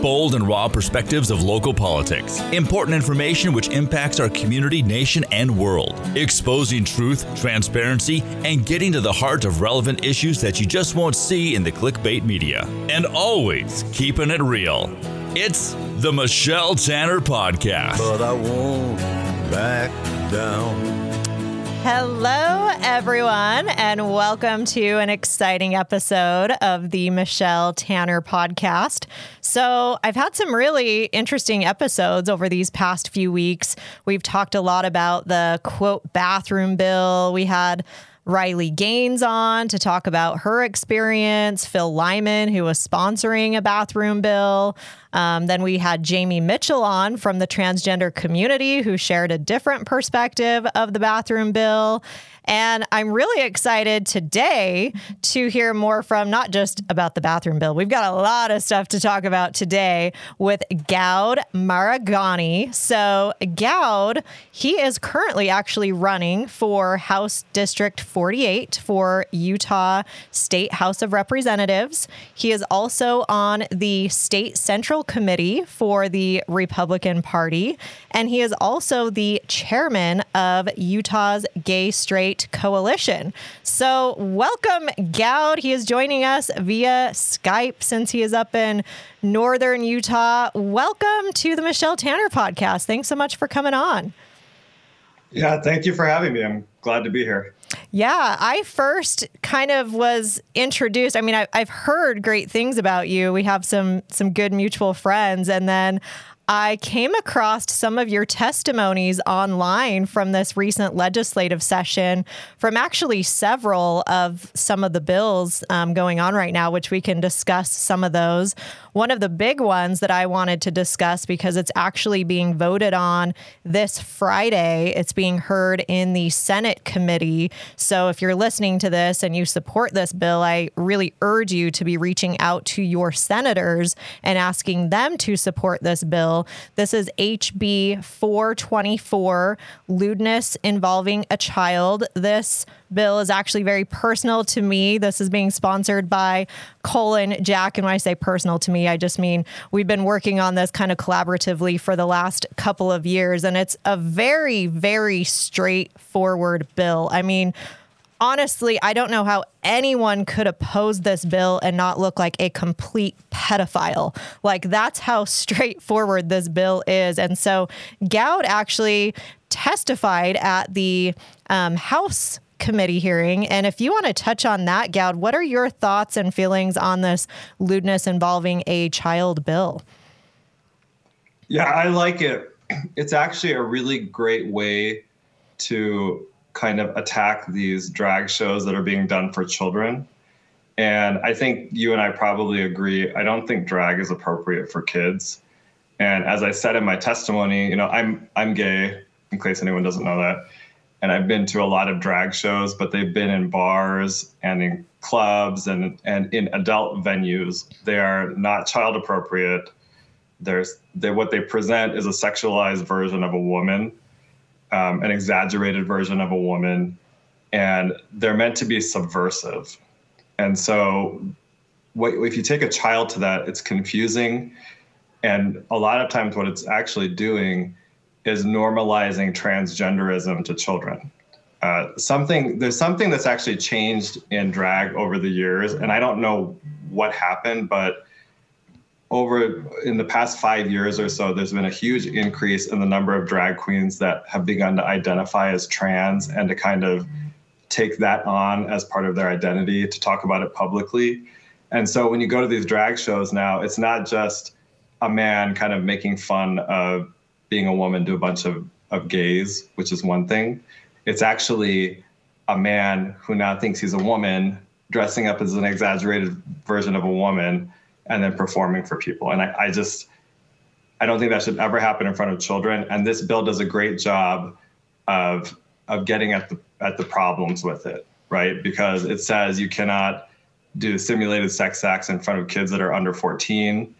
Bold and raw perspectives of local politics. Important information which impacts our community, nation, and world. Exposing truth, transparency, and getting to the heart of relevant issues that you just won't see in the clickbait media. And always keeping it real. It's the Michelle Tanner Podcast. But I won't back down. Hello, everyone, and welcome to an exciting episode of the Michelle Tanner podcast. So, I've had some really interesting episodes over these past few weeks. We've talked a lot about the quote bathroom bill. We had Riley Gaines on to talk about her experience, Phil Lyman, who was sponsoring a bathroom bill. Um, then we had Jamie Mitchell on from the transgender community who shared a different perspective of the bathroom bill. And I'm really excited today to hear more from not just about the bathroom bill. We've got a lot of stuff to talk about today with Goud Maragani. So, Goud, he is currently actually running for House District 48 for Utah State House of Representatives. He is also on the State Central Committee for the Republican Party, and he is also the chairman of Utah's Gay Straight Coalition. So, welcome, Goud. He is joining us via Skype since he is up in northern Utah. Welcome to the Michelle Tanner podcast. Thanks so much for coming on. Yeah, thank you for having me. I'm glad to be here. Yeah, I first kind of was introduced. I mean, I, have heard great things about you. We have some some good mutual friends, and then I came across some of your testimonies online from this recent legislative session, from actually several of some of the bills um, going on right now, which we can discuss some of those. One of the big ones that I wanted to discuss because it's actually being voted on this Friday, it's being heard in the Senate committee. So if you're listening to this and you support this bill, I really urge you to be reaching out to your senators and asking them to support this bill. This is HB 424, lewdness involving a child. This bill is actually very personal to me. This is being sponsored by Colin Jack. And when I say personal to me, I just mean we've been working on this kind of collaboratively for the last couple of years. And it's a very, very straightforward bill. I mean, honestly, I don't know how anyone could oppose this bill and not look like a complete pedophile. Like, that's how straightforward this bill is. And so, Goud actually testified at the um, House committee hearing. And if you want to touch on that, Goud, what are your thoughts and feelings on this lewdness involving a child bill? Yeah, I like it. It's actually a really great way to kind of attack these drag shows that are being done for children. And I think you and I probably agree. I don't think drag is appropriate for kids. And as I said in my testimony, you know, I'm I'm gay, in case anyone doesn't know that and I've been to a lot of drag shows, but they've been in bars and in clubs and and in adult venues. They are not child appropriate. There's they, what they present is a sexualized version of a woman, um, an exaggerated version of a woman, and they're meant to be subversive. And so, what, if you take a child to that, it's confusing, and a lot of times what it's actually doing is normalizing transgenderism to children. Uh, something there's something that's actually changed in drag over the years, and I don't know what happened, but over in the past five years or so, there's been a huge increase in the number of drag queens that have begun to identify as trans and to kind of take that on as part of their identity to talk about it publicly. And so when you go to these drag shows now, it's not just a man kind of making fun of being a woman to a bunch of, of gays, which is one thing. It's actually a man who now thinks he's a woman dressing up as an exaggerated version of a woman and then performing for people. And I, I just, I don't think that should ever happen in front of children. And this bill does a great job of, of getting at the, at the problems with it, right? Because it says you cannot do simulated sex acts in front of kids that are under 14.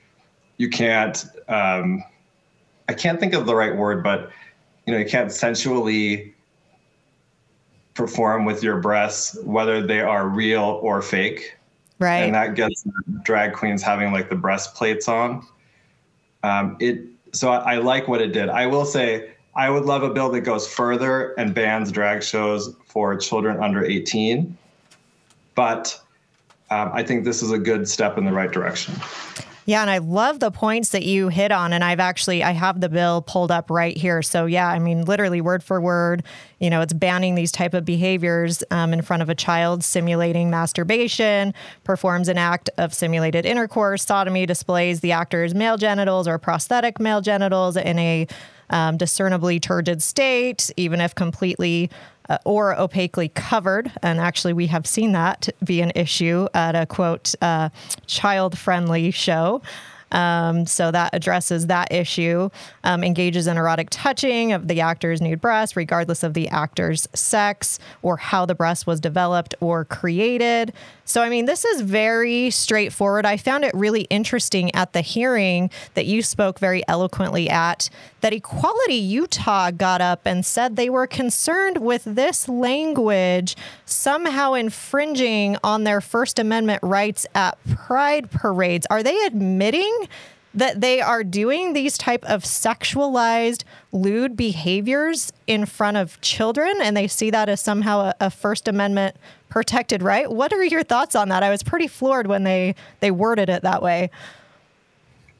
You can't, um, I can't think of the right word, but you know, you can't sensually perform with your breasts, whether they are real or fake. Right. And that gets drag queens having like the breastplates on. Um, it so I, I like what it did. I will say I would love a bill that goes further and bans drag shows for children under 18. But um, I think this is a good step in the right direction. Yeah, and I love the points that you hit on. And I've actually I have the bill pulled up right here. So yeah, I mean, literally word for word, you know, it's banning these type of behaviors um, in front of a child, simulating masturbation, performs an act of simulated intercourse, sodomy, displays the actor's male genitals or prosthetic male genitals in a um, discernibly turgid state, even if completely uh, or opaquely covered. And actually, we have seen that be an issue at a quote, uh, child friendly show. Um, so that addresses that issue, um, engages in erotic touching of the actor's nude breast, regardless of the actor's sex or how the breast was developed or created. So, I mean, this is very straightforward. I found it really interesting at the hearing that you spoke very eloquently at that Equality Utah got up and said they were concerned with this language somehow infringing on their First Amendment rights at pride parades. Are they admitting? That they are doing these type of sexualized lewd behaviors in front of children and they see that as somehow a, a, first amendment protected right. What are your thoughts on that? I was pretty floored when they they worded it that way.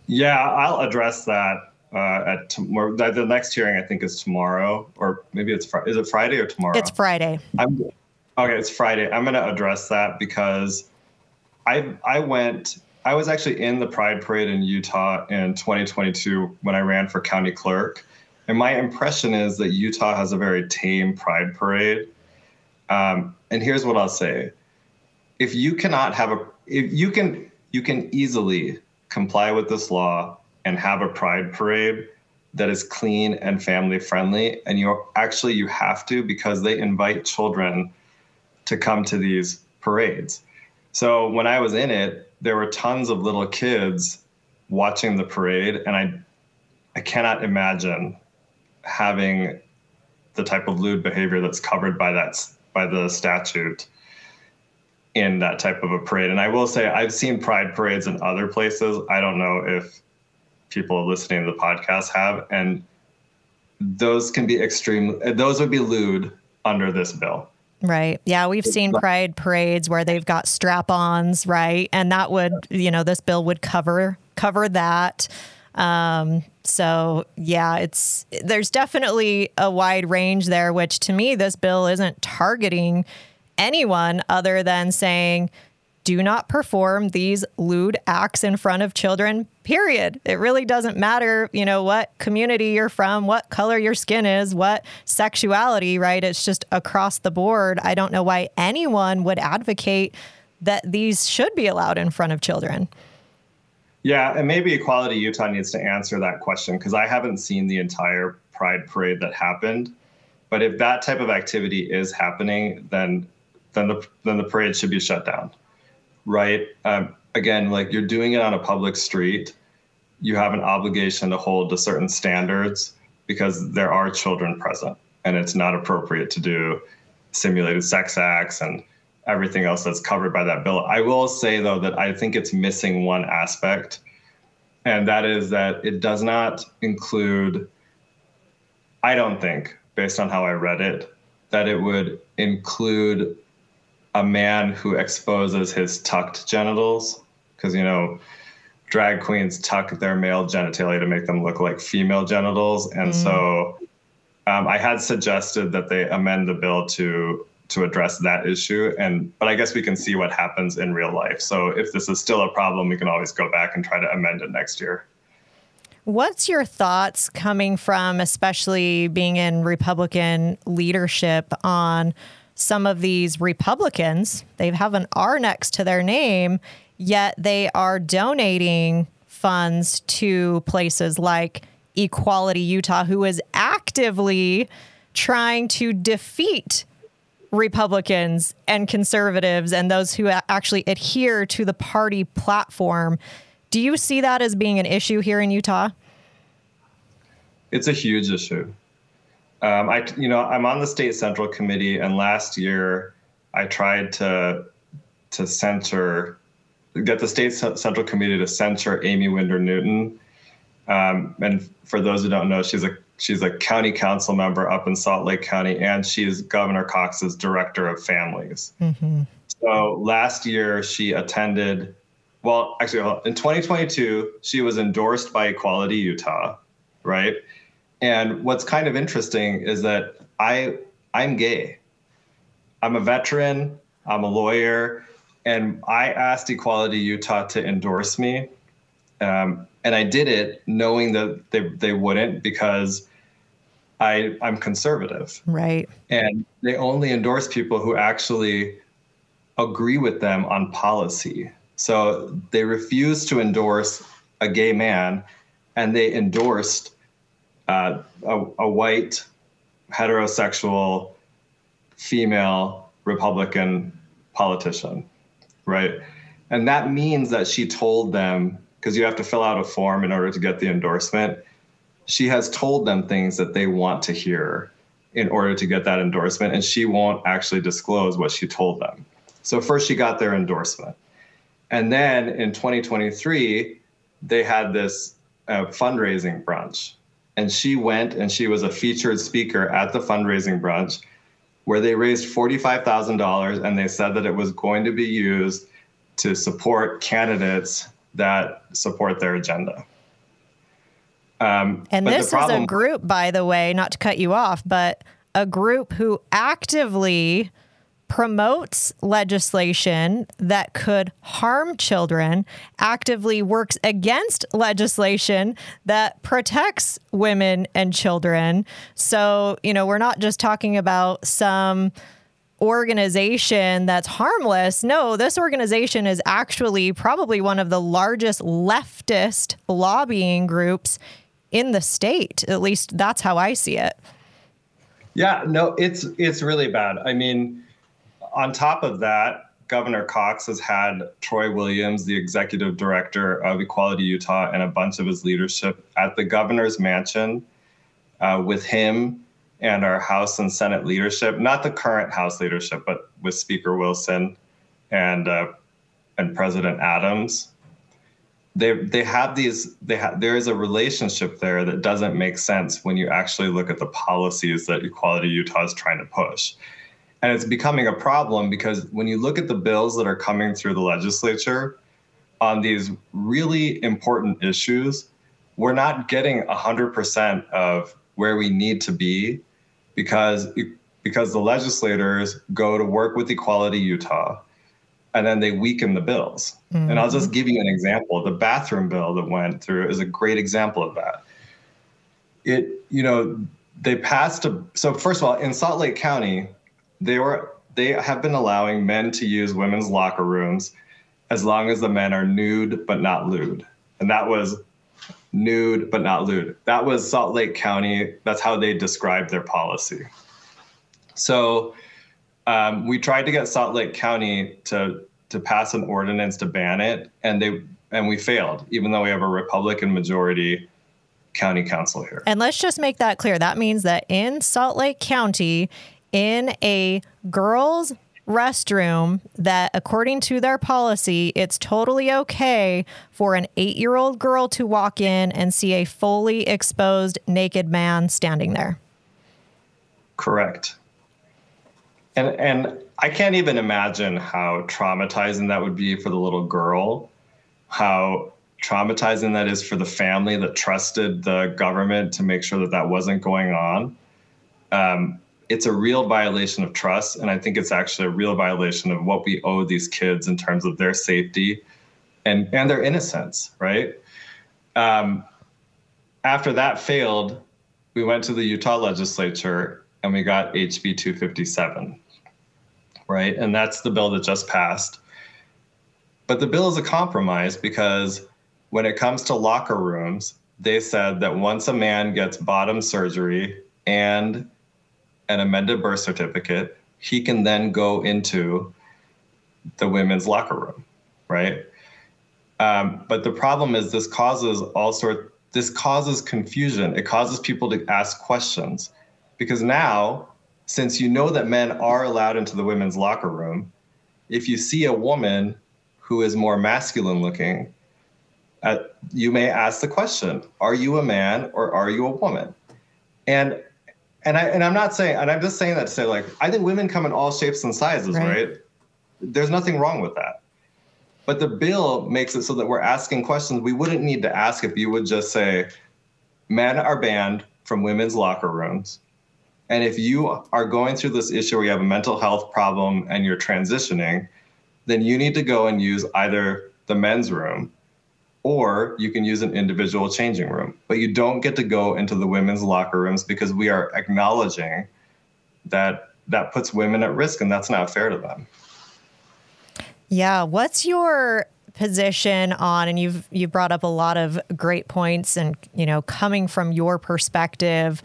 Yeah i'll address that uh, at tomorrow the next hearing i think is tomorrow or maybe it's fr- is it friday or tomorrow? It's friday. I'm, okay it's friday. I'm going to address that because i i went I was actually in the Pride Parade in Utah in 2022 when I ran for county clerk. And my impression is that Utah has a very tame Pride Parade. Um, and here's what I'll say: if you cannot have a, if you can, you can easily comply with this law and have a Pride Parade that is clean and family friendly. And you actually you have to because they invite children to come to these parades. So when I was in it, there were tons of little kids watching the parade, and I, I cannot imagine having the type of lewd behavior that's covered by that by the statute in that type of a parade. And I will say I've seen pride parades in other places. I don't know if people listening to the podcast have, and those can be extreme. Those would be lewd under this bill. Right. Yeah, we've seen pride parades where they've got strap-ons, right? And that would, you know, this bill would cover cover that. Um, so yeah, it's there's definitely a wide range there, which to me this bill isn't targeting anyone other than saying do not perform these lewd acts in front of children, period. It really doesn't matter, you know, what community you're from, what color your skin is, what sexuality, right? It's just across the board. I don't know why anyone would advocate that these should be allowed in front of children. Yeah, and maybe Equality Utah needs to answer that question because I haven't seen the entire Pride parade that happened. But if that type of activity is happening, then then the then the parade should be shut down right? Um, again, like you're doing it on a public street, you have an obligation to hold to certain standards because there are children present and it's not appropriate to do simulated sex acts and everything else that's covered by that bill. I will say though that I think it's missing one aspect, and that is that it does not include, I don't think, based on how I read it, that it would include a man who exposes his tucked genitals because you know drag queens tuck their male genitalia to make them look like female genitals. And mm. so um, i had suggested that they amend the bill to to address that issue. And but i guess we can see what happens in real life. So if this is still a problem we can always go back and try to amend it next year. What's your thoughts coming from, especially being in Republican leadership, on some of these Republicans, they have an R next to their name, yet they are donating funds to places like Equality Utah, who is actively trying to defeat Republicans and conservatives and those who actually adhere to the party platform. Do you see that as being an issue here in Utah? It's a huge issue. Um, I, you know, I'm on the state central committee, and last year I tried to to censor, get the state central committee to censor Aimee Winder Newton Um, and for those who don't know, she's a she's a county council member up in Salt Lake County, and she's Governor Cox's director of families. Mm-hmm. So last year she attended. Well, actually, in 2022, she was endorsed by Equality Utah, right? And what's kind of interesting is that I I'm gay. I'm a veteran. I'm a lawyer, and I asked Equality Utah to endorse me, um, and I did it knowing that they they wouldn't because I I'm conservative. Right. And they only endorse people who actually agree with them on policy. So they refused to endorse a gay man, and they endorsed uh, a, a white heterosexual female Republican politician, right? And that means that she told them, because you have to fill out a form in order to get the endorsement, she has told them things that they want to hear in order to get that endorsement, and she won't actually disclose what she told them. So, first, she got their endorsement. And then in 2023, they had this uh, fundraising brunch and she went and she was a featured speaker at the fundraising brunch where they raised $45,000 and they said that it was going to be used to support candidates that support their agenda. Um, and this problem- is a group, by the way, not to cut you off, but a group who actively promotes legislation that could harm children, actively works against legislation that protects women and children. So, you know, we're not just talking about some organization that's harmless. No, this organization is actually probably one of the largest leftist lobbying groups in the state. At least that's how I see it. Yeah, no, it's it's really bad. I mean, on top of that, Governor Cox has had Troy Williams, the executive director of Equality Utah, and a bunch of his leadership at the governor's mansion uh, with him and our House and Senate leadership, not the current House leadership, but with Speaker Wilson and uh, and President Adams. They they have these they have there is a relationship there that doesn't make sense when you actually look at the policies that Equality Utah is trying to push. And it's becoming a problem because when you look at the bills that are coming through the legislature on these really important issues, we're not getting 100% of where we need to be because because the legislators go to work with Equality Utah and then they weaken the bills. Mm-hmm. And I'll just mm-hmm. give you an example. The bathroom bill that went through is a great example of that. It, you know, they passed a so first of all, in Salt Lake County, they were they have been allowing men to use women's locker rooms as long as the men are nude but not lewd. And that was nude but not lewd. That was Salt Lake County. That's how they described their policy. So um, we tried to get Salt Lake County to to pass an ordinance to ban it, and they and we failed, even though we have a Republican majority county council here. And let's just make that clear. That means that in Salt Lake County, in a girls' restroom that, according to their policy, it's totally okay for an eight year old girl to walk in and see a fully exposed naked man standing there. Correct. And, and I can't even imagine how traumatizing that would be for the little girl, how traumatizing that is for the family that trusted the government to make sure that that wasn't going on. Um, it's a real violation of trust. And I think it's actually a real violation of what we owe these kids in terms of their safety and, and their innocence, right? Um, after that failed, we went to the Utah legislature and we got HB 257, right? And that's the bill that just passed. But the bill is a compromise because when it comes to locker rooms, they said that once a man gets bottom surgery and an amended birth certificate, he can then go into the women's locker room, right? Um, but the problem is this causes all sort this causes confusion. It causes people to ask questions because now, since you know that men are allowed into the women's locker room, if you see a woman who is more masculine looking, uh, you may ask the question, are you a man or are you a woman? And and I and I'm not saying and I'm just saying that to say like I think women come in all shapes and sizes, right? right? There's nothing wrong with that. But the bill makes it so that we're asking questions we wouldn't need to ask if you would just say, men are banned from women's locker rooms. And if you are going through this issue where you have a mental health problem and you're transitioning, then you need to go and use either the men's room or you can use an individual changing room. But you don't get to go into the women's locker rooms because we are acknowledging that that puts women at risk and that's not fair to them. Yeah, what's your position on and you've you brought up a lot of great points and you know coming from your perspective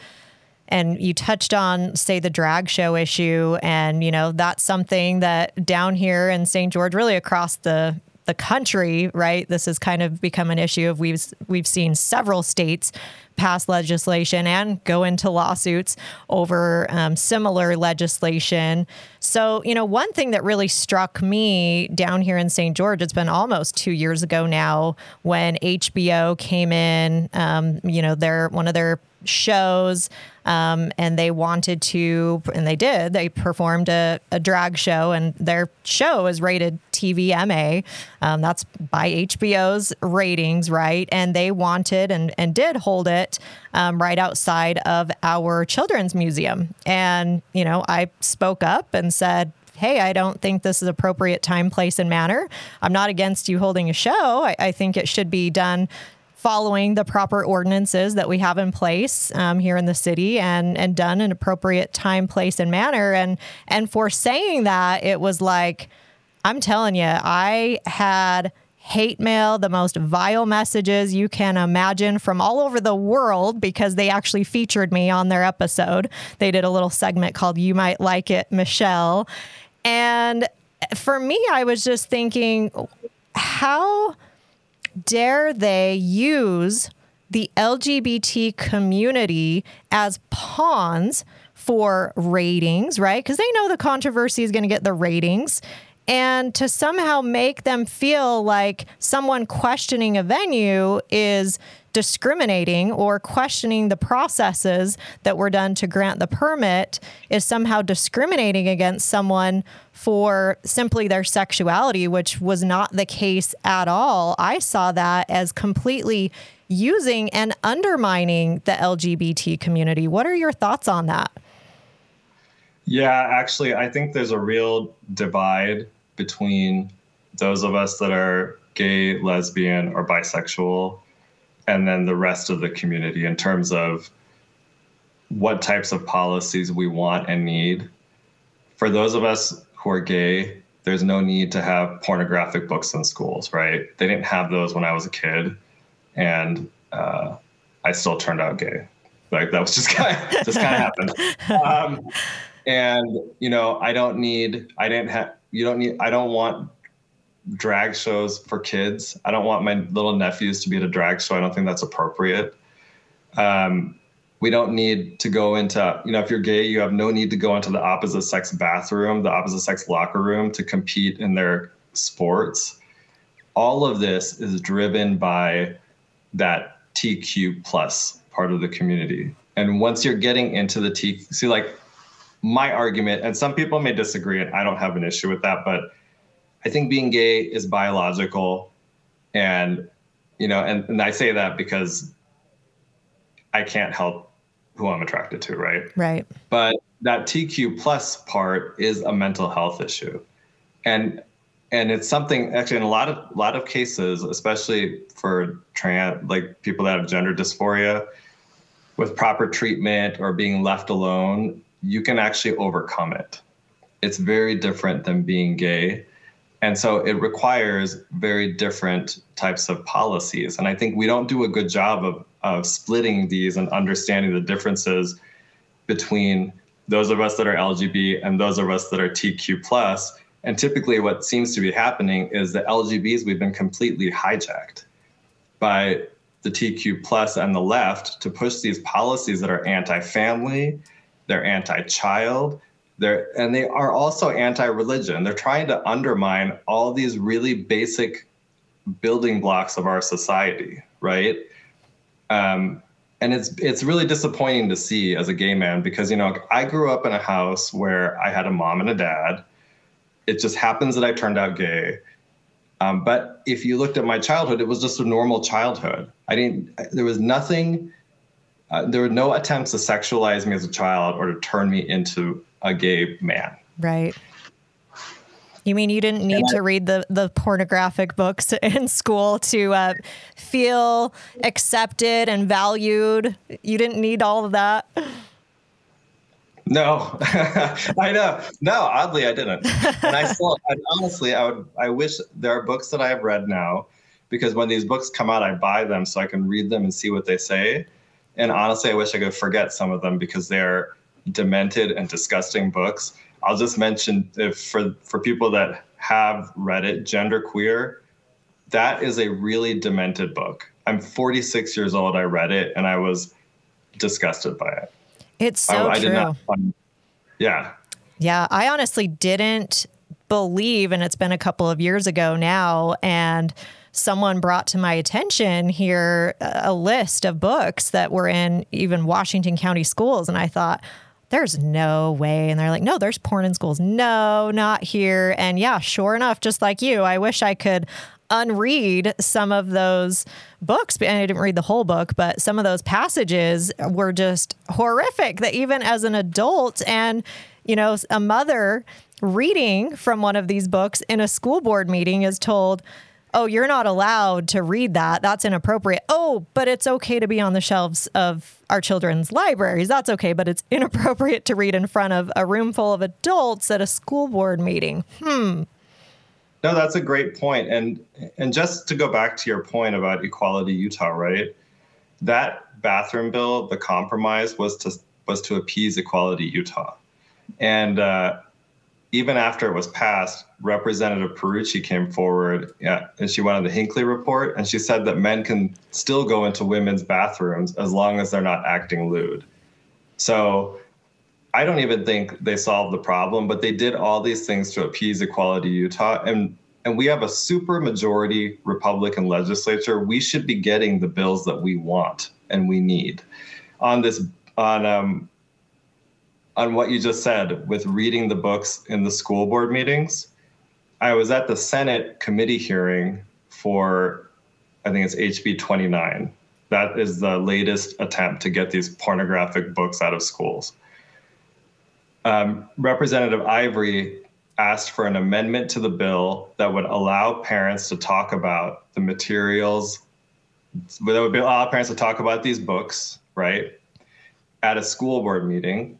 and you touched on say the drag show issue and you know that's something that down here in St. George really across the the country, right? This has kind of become an issue of we've we've seen several states pass legislation and go into lawsuits over um, similar legislation. So, you know, one thing that really struck me down here in St. George, it's been almost two years ago now when HBO came in, um, you know, their one of their shows um, and they wanted to, and they did, they performed a, a drag show, and their show is rated TVMA. Um, that's by HBO's ratings, right? And they wanted and, and did hold it um, right outside of our children's museum. And, you know, I spoke up and said, hey, I don't think this is appropriate time, place, and manner. I'm not against you holding a show. I, I think it should be done following the proper ordinances that we have in place um, here in the city and and done in appropriate time, place, and manner. And and for saying that, it was like, I'm telling you, I had hate mail, the most vile messages you can imagine from all over the world because they actually featured me on their episode. They did a little segment called You Might Like It, Michelle. And for me, I was just thinking, how dare they use the LGBT community as pawns for ratings, right? Because they know the controversy is going to get the ratings. And to somehow make them feel like someone questioning a venue is discriminating or questioning the processes that were done to grant the permit is somehow discriminating against someone for simply their sexuality, which was not the case at all. I saw that as completely using and undermining the LGBT community. What are your thoughts on that? Yeah, actually, I think there's a real divide between those of us that are gay, lesbian, or bisexual and then the rest of the community in terms of what types of policies we want and need. For those of us who are gay, there's no need to have pornographic books in schools, right? They didn't have those when I was a kid, and uh, I still turned out gay. Like that was just kind of just kind of happened. Um, and you know, I don't need. I didn't have. You don't need. I don't want drag shows for kids. I don't want my little nephews to be at a drag show. I don't think that's appropriate. Um, we don't need to go into, you know, if you're gay, you have no need to go into the opposite sex bathroom, the opposite sex locker room to compete in their sports. All of this is driven by that TQ plus part of the community. And once you're getting into the T, see, like my argument, and some people may disagree, and I don't have an issue with that, but I think being gay is biological. And, you know, and, and I say that because I can't help who I'm attracted to, right? Right. But that TQ plus part is a mental health issue. And and it's something actually in a lot of lot of cases, especially for trans like people that have gender dysphoria, with proper treatment or being left alone, you can actually overcome it. It's very different than being gay. And so it requires very different types of policies. And I think we don't do a good job of, of splitting these and understanding the differences between those of us that are LGB and those of us that are TQ plus. And typically what seems to be happening is the LGBs, we've been completely hijacked by the TQ plus and the left to push these policies that are anti-family, they're anti-child, they're, and they are also anti religion. They're trying to undermine all these really basic building blocks of our society, right? Um, and it's it's really disappointing to see as a gay man because you know I grew up in a house where I had a mom and a dad. It just happens that I turned out gay. Um, but if you looked at my childhood, it was just a normal childhood. I didn't. There was nothing. Uh, there were no attempts to sexualize me as a child or to turn me into a gay man. Right. You mean you didn't need to read the, the pornographic books in school to uh, feel accepted and valued? You didn't need all of that? No, I know. No, oddly, I didn't. And I still, and honestly, I would, I wish there are books that I have read now because when these books come out, I buy them so I can read them and see what they say. And honestly, I wish I could forget some of them because they're demented and disgusting books. I'll just mention if for for people that have read it, Gender Queer, that is a really demented book. I'm 46 years old. I read it and I was disgusted by it. It's so I, I true. Not, yeah. Yeah, I honestly didn't believe, and it's been a couple of years ago now, and someone brought to my attention here uh, a list of books that were in even Washington County schools, and I thought, there's no way. And they're like, no, there's porn in schools. No, not here. And yeah, sure enough, just like you, I wish I could unread some of those books. And I didn't read the whole book, but some of those passages were just horrific that even as an adult and, you know, a mother reading from one of these books in a school board meeting is told, oh, you're not allowed to read that. That's inappropriate. Oh, but it's okay to be on the shelves of our children's libraries. That's okay, but it's inappropriate to read in front of a room full of adults at a school board meeting. Hmm. No, that's a great point. And and just to go back to your point about Equality Utah, right? That bathroom bill, the compromise was to was to appease Equality Utah. And uh, even after it was passed, Representative Perucci came forward yeah, and she went on the Hinckley report and she said that men can still go into women's bathrooms as long as they're not acting lewd. So I don't even think they solved the problem, but they did all these things to appease Equality Utah. And and we have a super majority Republican legislature. We should be getting the bills that we want and we need. On this on um, on what you just said with reading the books in the school board meetings. I was at the Senate committee hearing for, I think it's HB 29. That is the latest attempt to get these pornographic books out of schools. Um, Representative Ivory asked for an amendment to the bill that would allow parents to talk about the materials, that would allow parents to talk about these books, right, at a school board meeting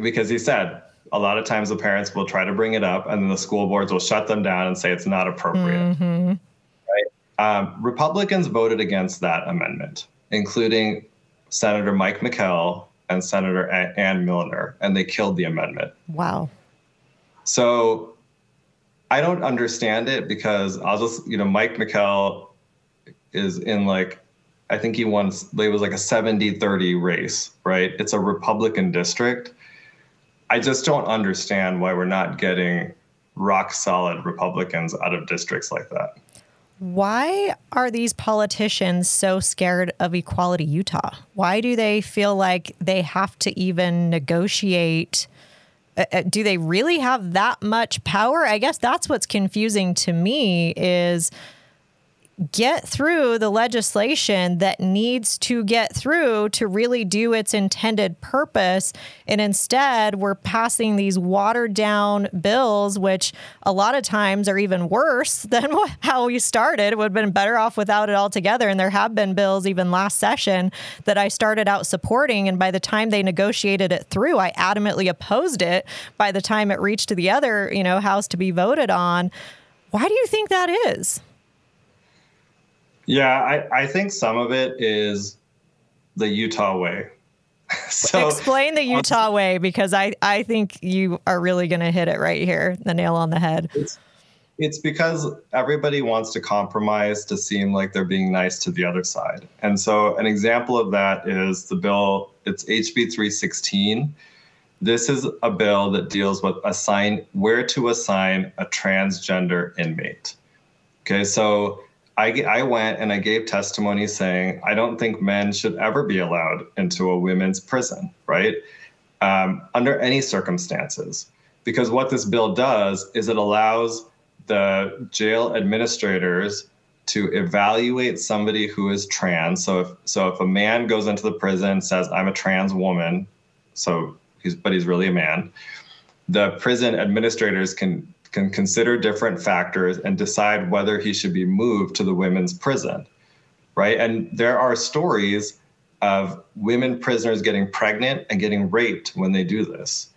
because he said a lot of times the parents will try to bring it up and then the school boards will shut them down and say it's not appropriate. Mm-hmm. Right? Um, Republicans voted against that amendment, including Senator Mike McKell and Senator Ann Millner, and they killed the amendment. Wow. So I don't understand it because I'll just, you know, Mike McKell is in like, I think he won, it was like a 70 30 race, right? It's a Republican district. I just don't understand why we're not getting rock solid Republicans out of districts like that. Why are these politicians so scared of Equality Utah? Why do they feel like they have to even negotiate? Uh, uh do they really have that much power? I guess that's what's confusing to me is get through the legislation that needs to get through to really do its intended purpose. And instead, we're passing these watered down bills, which a lot of times are even worse than how we started. It would have been better off without it altogether. And there have been bills, even last session, that I started out supporting. And by the time they negotiated it through, I adamantly opposed it. By the time it reached the other, you know, house to be voted on. Why do you think that is? Yeah, I, I think some of it is the Utah way. so explain the um, Utah way because I, I think you are really going to hit it right here, the nail on the head. It's, it's because everybody wants to compromise to seem like they're being nice to the other side. And so an example of that is the bill, it's HB 316. This is a bill that deals with assign where to assign a transgender inmate. Okay, so I, I went and I gave testimony saying I don't think men should ever be allowed into a women's prison, right? Um, under any circumstances. Because what this bill does is it allows the jail administrators to evaluate somebody who is trans. So if so if a man goes into the prison and says I'm a trans woman, so he's but he's really a man, the prison administrators can can consider different factors and decide whether he should be moved to the women's prison. Right? And there are stories of women prisoners getting pregnant and getting raped when they do this.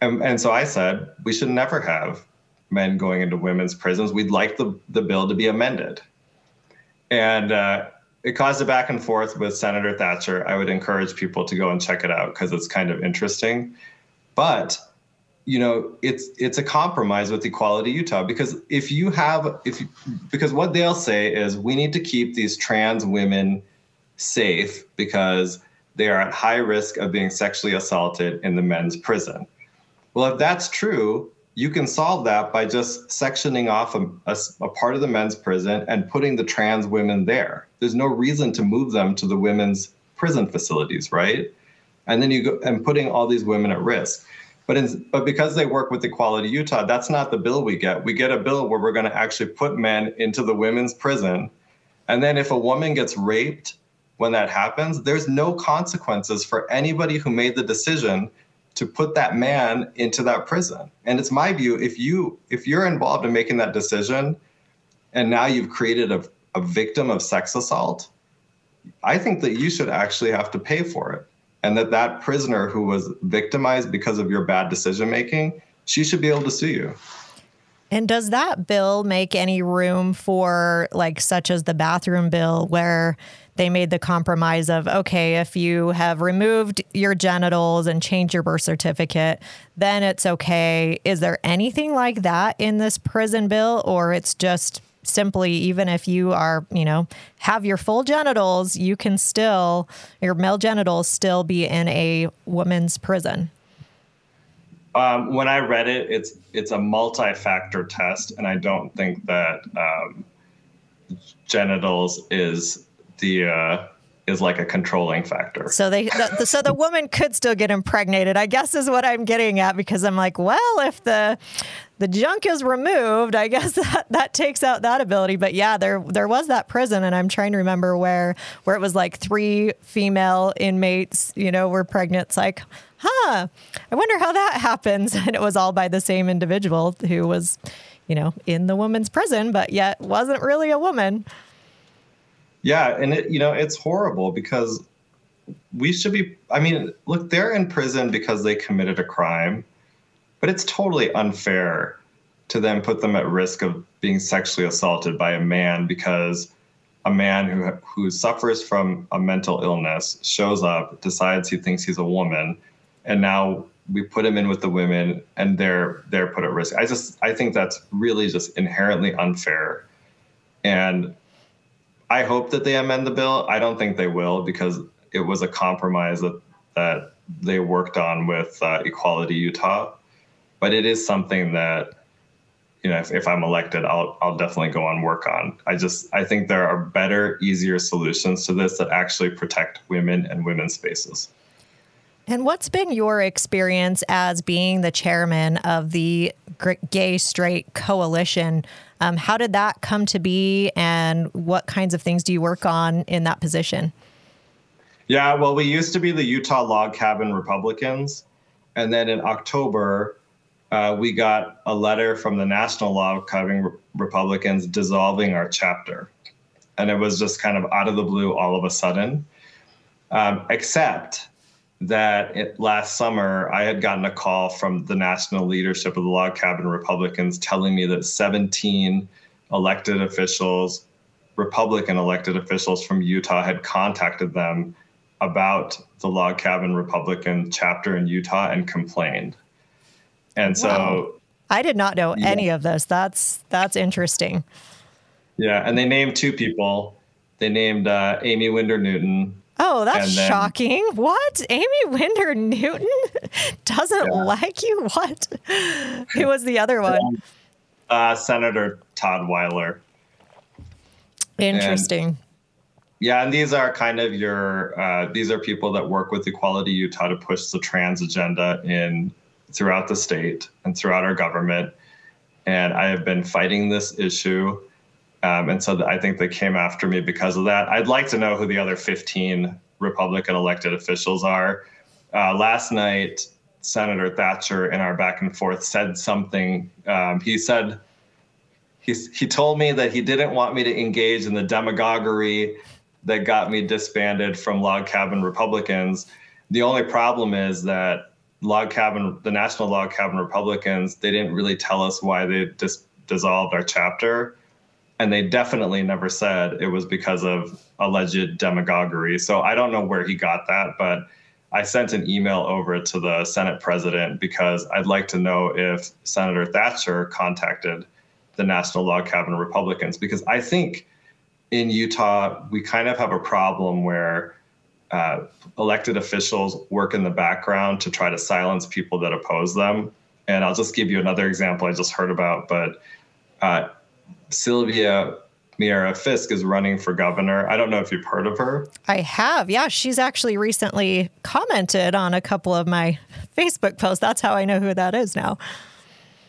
And, and so I said, we should never have men going into women's prisons. We'd like the, the bill to be amended. And uh, it caused a back and forth with Senator Thatcher. I would encourage people to go and check it out because it's kind of interesting. But you know, it's it's a compromise with Equality Utah because if you have if you, because what they'll say is we need to keep these trans women safe because they are at high risk of being sexually assaulted in the men's prison. Well, if that's true, you can solve that by just sectioning off a, a, a, part of the men's prison and putting the trans women there. There's no reason to move them to the women's prison facilities, right? And then you go and putting all these women at risk. But in, but because they work with Equality Utah, that's not the bill we get. We get a bill where we're going to actually put men into the women's prison, and then if a woman gets raped when that happens, there's no consequences for anybody who made the decision to put that man into that prison. And it's my view if you if you're involved in making that decision and now you've created a, a victim of sex assault, I think that you should actually have to pay for it. And that that prisoner who was victimized because of your bad decision making, she should be able to sue you. And does that bill make any room for like such as the bathroom bill where they made the compromise of okay, if you have removed your genitals and changed your birth certificate, then it's okay. Is there anything like that in this prison bill, or it's just simply even if you are, you know, have your full genitals, you can still your male genitals still be in a woman's prison? Um, when I read it, it's it's a multi-factor test, and I don't think that um, genitals is the uh, is like a controlling factor. So they the, so the woman could still get impregnated. I guess is what I'm getting at because I'm like, well, if the the junk is removed, I guess that, that takes out that ability. But yeah, there there was that prison, and I'm trying to remember where where it was like three female inmates, you know, were pregnant. It's like, huh, I wonder how that happens. And it was all by the same individual who was, you know, in the woman's prison, but yet wasn't really a woman. Yeah, and it, you know it's horrible because we should be. I mean, look, they're in prison because they committed a crime, but it's totally unfair to then put them at risk of being sexually assaulted by a man because a man who who suffers from a mental illness shows up, decides he thinks he's a woman, and now we put him in with the women and they're they're put at risk. I just I think that's really just inherently unfair. And I hope that they amend the bill. I don't think they will because it was a compromise that that they worked on with uh, Equality Utah. But it is something that you know, if, if I'm elected, I'll I'll definitely go on work on. I just I think there are better, easier solutions to this that actually protect women and women's spaces. And what's been your experience as being the chairman of the Gay Straight Coalition? Um, how did that come to be, and what kinds of things do you work on in that position? Yeah, well, we used to be the Utah Log Cabin Republicans. And then in October, uh, we got a letter from the National Log Cabin Re- Republicans dissolving our chapter. And it was just kind of out of the blue all of a sudden. Um, except that it, last summer I had gotten a call from the national leadership of the Log Cabin Republicans telling me that 17 elected officials, Republican elected officials from Utah, had contacted them about the Log Cabin Republican chapter in Utah and complained. And so wow. I did not know yeah. any of this. That's that's interesting. Yeah, and they named two people. They named uh, Aimee Winder Newton Oh, that's then, shocking. What? Aimee Winder Newton doesn't yeah. like you? What? Who was the other one? Uh, Senator Todd Weiler. Interesting. And, yeah, and these are kind of your uh, these are people that work with Equality Utah to push the trans agenda in throughout the state and throughout our government. And I have been fighting this issue. Um, and so I think they came after me because of that. I'd like to know who the other 15 Republican elected officials are. Uh, last night, Senator Thatcher, in our back and forth, said something. Um, he said, he, he told me that he didn't want me to engage in the demagoguery that got me disbanded from Log Cabin Republicans. The only problem is that Log Cabin, the National Log Cabin Republicans, they didn't really tell us why they dis- dissolved our chapter. And they definitely never said it was because of alleged demagoguery. So I don't know where he got that, but I sent an email over to the Senate president because I'd like to know if Senator Thatcher contacted the National Log Cabin Republicans because I think in Utah, we kind of have a problem where uh, elected officials work in the background to try to silence people that oppose them. And I'll just give you another example I just heard about. But uh, Sylvia Miera Fisk is running for governor. I don't know if you've heard of her. I have. Yeah, she's actually recently commented on a couple of my Facebook posts. That's how I know who that is now.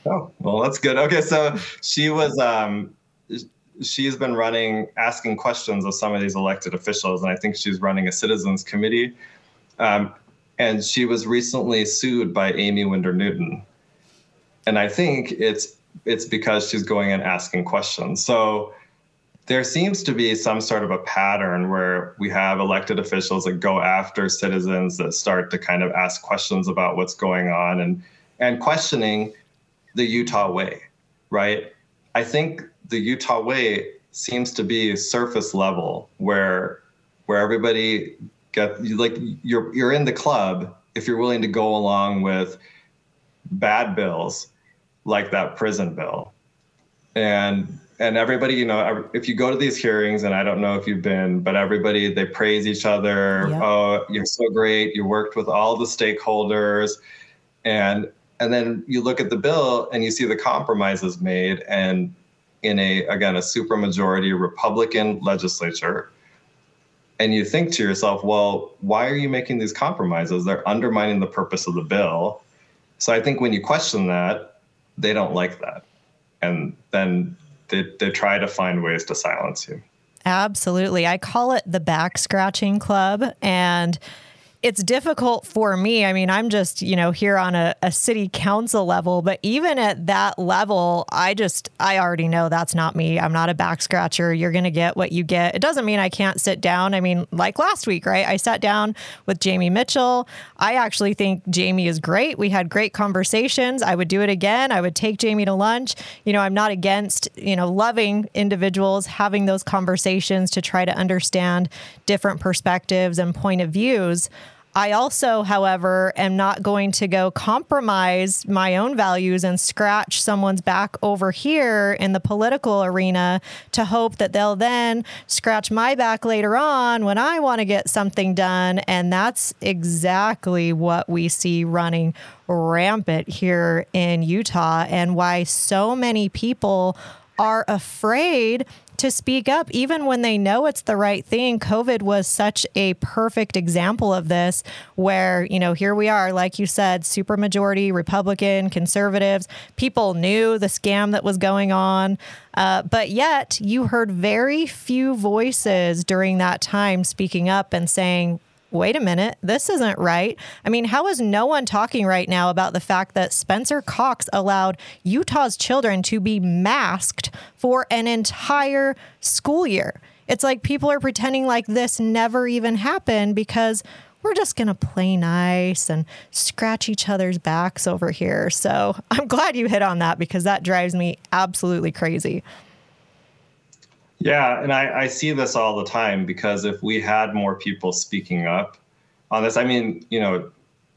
Oh, well, that's good. Okay, so she was um, she's been running, asking questions of some of these elected officials, and I think she's running a citizens committee. Um, and she was recently sued by Aimee Winder Newton, and I think it's it's because she's going and asking questions. So there seems to be some sort of a pattern where we have elected officials that go after citizens that start to kind of ask questions about what's going on and and questioning the Utah way, right? I think the Utah way seems to be surface level where where everybody get like you're you're in the club if you're willing to go along with bad bills like that prison bill and and everybody you know if you go to these hearings and i don't know if you've been but everybody they praise each other yeah. oh you're so great you worked with all the stakeholders and and then you look at the bill and you see the compromises made and in a again a supermajority Republican legislature, and you think to yourself, well, why are you making these compromises? They're undermining the purpose of the bill. So I think when you question that, they don't like that, and then they, they try to find ways to silence you. Absolutely. I call it the back scratching club. And it's difficult for me. I mean, I'm just, you know, here on a, a, city council level, but even at that level, I just, I already know that's not me. I'm not a back scratcher. You're going to get what you get. It doesn't mean I can't sit down. I mean, like last week, right? I sat down with Jamie Mitchell. I actually think Jamie is great. We had great conversations. I would do it again. I would take Jamie to lunch. You know, I'm not against, you know, loving individuals, having those conversations to try to understand different perspectives and point of views. I also, however, am not going to go compromise my own values and scratch someone's back over here in the political arena to hope that they'll then scratch my back later on when I want to get something done. And that's exactly what we see running rampant here in Utah and why so many people are afraid to speak up, even when they know it's the right thing. COVID was such a perfect example of this, where, you know, here we are, like you said, supermajority Republican, conservatives. People knew the scam that was going on. Uh, but yet, you heard very few voices during that time speaking up and saying, wait a minute, this isn't right. I mean, how is no one talking right now about the fact that Spencer Cox allowed Utah's children to be masked for an entire school year? It's like people are pretending like this never even happened because we're just going to play nice and scratch each other's backs over here. So I'm glad you hit on that because that drives me absolutely crazy. Yeah, and I, I see this all the time because if we had more people speaking up on this, I mean, you know,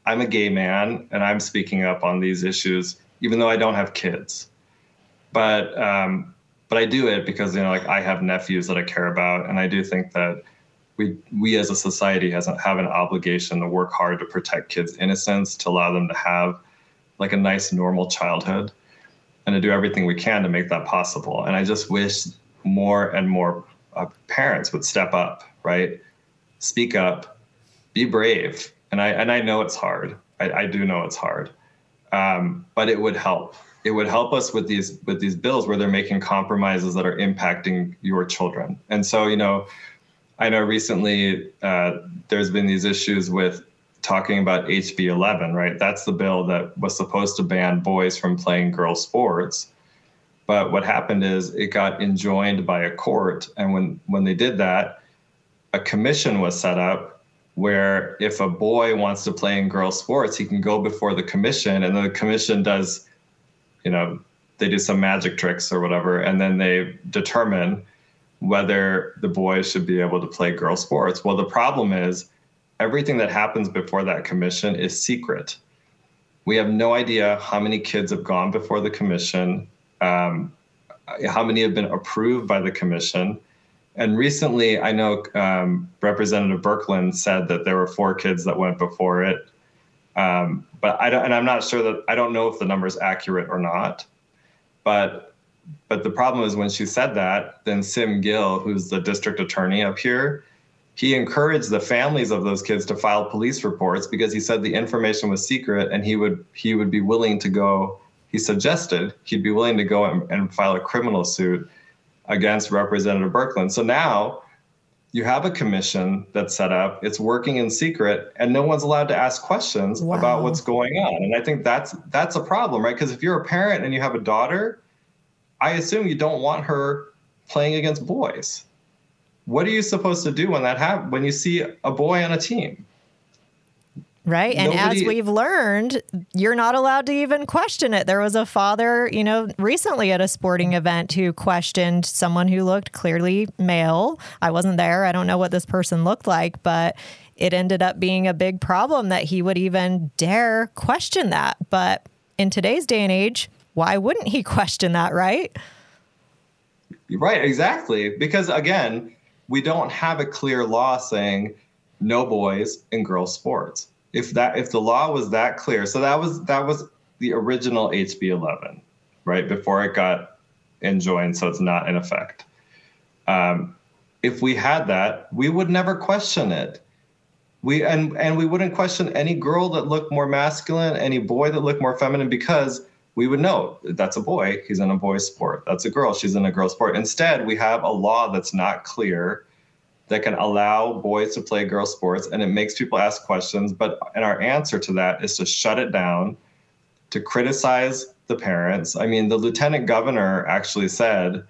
I'm a gay man and I'm speaking up on these issues, even though I don't have kids. But um, but I do it because you know, like I have nephews that I care about, and I do think that we we as a society has have an obligation to work hard to protect kids' innocence, to allow them to have like a nice normal childhood, and to do everything we can to make that possible. And I just wish more and more uh, parents would step up, right? Speak up, be brave. And I and I know it's hard. I, I do know it's hard, um, but it would help. It would help us with these with these bills where they're making compromises that are impacting your children. And so, you know, I know recently uh, there's been these issues with talking about HB 11, right? That's the bill that was supposed to ban boys from playing girls' sports. But what happened is it got enjoined by a court. And when, when they did that, a commission was set up where if a boy wants to play in girls' sports, he can go before the commission, and the commission does, you know, they do some magic tricks or whatever, and then they determine whether the boys should be able to play girls' sports. Well, the problem is everything that happens before that commission is secret. We have no idea how many kids have gone before the commission, um, how many have been approved by the commission. And recently, I know um, Representative Birkeland said that there were four kids that went before it. Um, but I don't, and I'm not sure that I don't know if the number is accurate or not. But but the problem is when she said that, then Sim Gill, who's the district attorney up here, he encouraged the families of those kids to file police reports because he said the information was secret and he would he would be willing to go he suggested he'd be willing to go and, and file a criminal suit against representative birkeland so now you have a commission that's set up. It's working in secret and no one's allowed to ask questions wow. about what's going on. And i think that's that's a problem right? Because if you're a parent and you have a daughter i assume you don't want her playing against boys. What are you supposed to do when that happens when you see a boy on a team Right. And Nobody, as we've learned, you're not allowed to even question it. There was a father, you know, recently at a sporting event who questioned someone who looked clearly male. I wasn't there. I don't know what this person looked like, but it ended up being a big problem that he would even dare question that. But in today's day and age, why wouldn't he question that, right? Right, exactly. Because again, we don't have a clear law saying no boys in girls sports. If that if the law was that clear, so that was that was the original HB 11, right before it got enjoined, so it's not in effect. Um, if we had that, we would never question it. We and and we wouldn't question any girl that looked more masculine, any boy that looked more feminine, because we would know that's a boy, he's in a boy sport. That's a girl, she's in a girl sport. Instead, we have a law that's not clear that can allow boys to play girl sports and it makes people ask questions. But and our answer to that is to shut it down, to criticize the parents. I mean, the lieutenant governor actually said,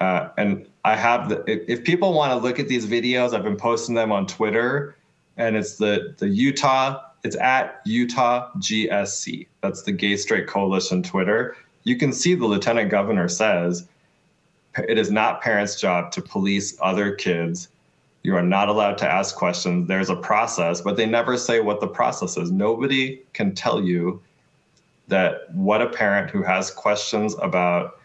uh, and I have the if, if people want to look at these videos, I've been posting them on Twitter, and it's the the Utah it's at Utah GSC. That's the Gay Straight Coalition Twitter. You can see the lieutenant governor says it is not parents' job to police other kids. You are not allowed to ask questions. There's a process, but they never say what the process is. Nobody can tell you that what a parent who has questions about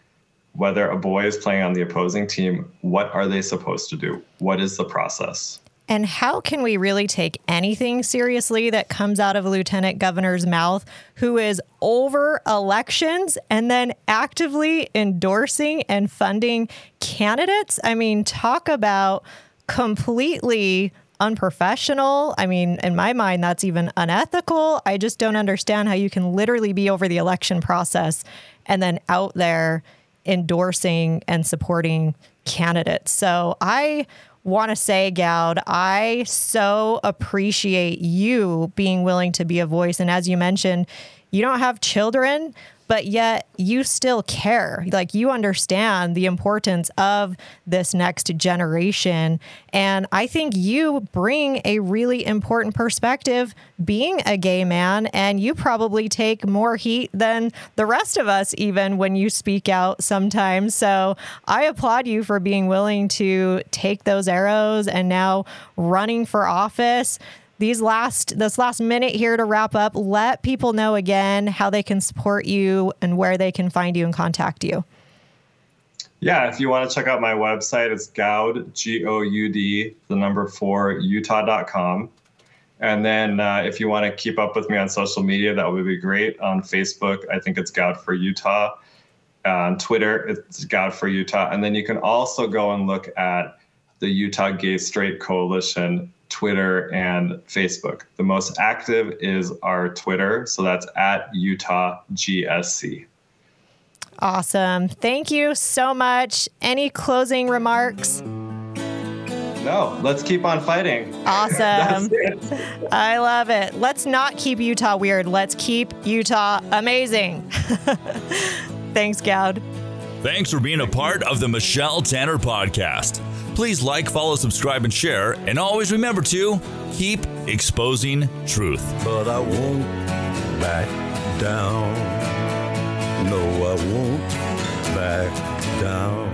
whether a boy is playing on the opposing team, what are they supposed to do? What is the process? And how can we really take anything seriously that comes out of a lieutenant governor's mouth who is over elections and then actively endorsing and funding candidates? I mean, talk about completely unprofessional. I mean, in my mind, that's even unethical. I just don't understand how you can literally be over the election process and then out there endorsing and supporting candidates. So I want to say, Goud, I so appreciate you being willing to be a voice. And as you mentioned, you don't have children, but yet you still care. Like you understand the importance of this next generation. And I think you bring a really important perspective being a gay man, and you probably take more heat than the rest of us, even when you speak out sometimes. So I applaud you for being willing to take those arrows and now running for office these last this last minute here to wrap up let people know again how they can support you and where they can find you and contact you. Yeah if you want to check out my website it's goud g-o-u-d the number four utah.com and then uh, if you want to keep up with me on social media that would be great. On facebook i think it's goud for utah. On Twitter, it's Goud for Utah. And then you can also go and look at the Utah Gay Straight Coalition Twitter and Facebook. The most active is our Twitter, so that's at Utah GSC. Awesome. Thank you so much. Any closing remarks? No, let's keep on fighting. Awesome. I love it. Let's not keep Utah weird. Let's keep Utah amazing. Thanks, Goud. Thanks for being a part of the Michelle Tanner podcast. Please like, follow, subscribe, and share. And always remember to keep exposing truth. But I won't back down. No, I won't back down.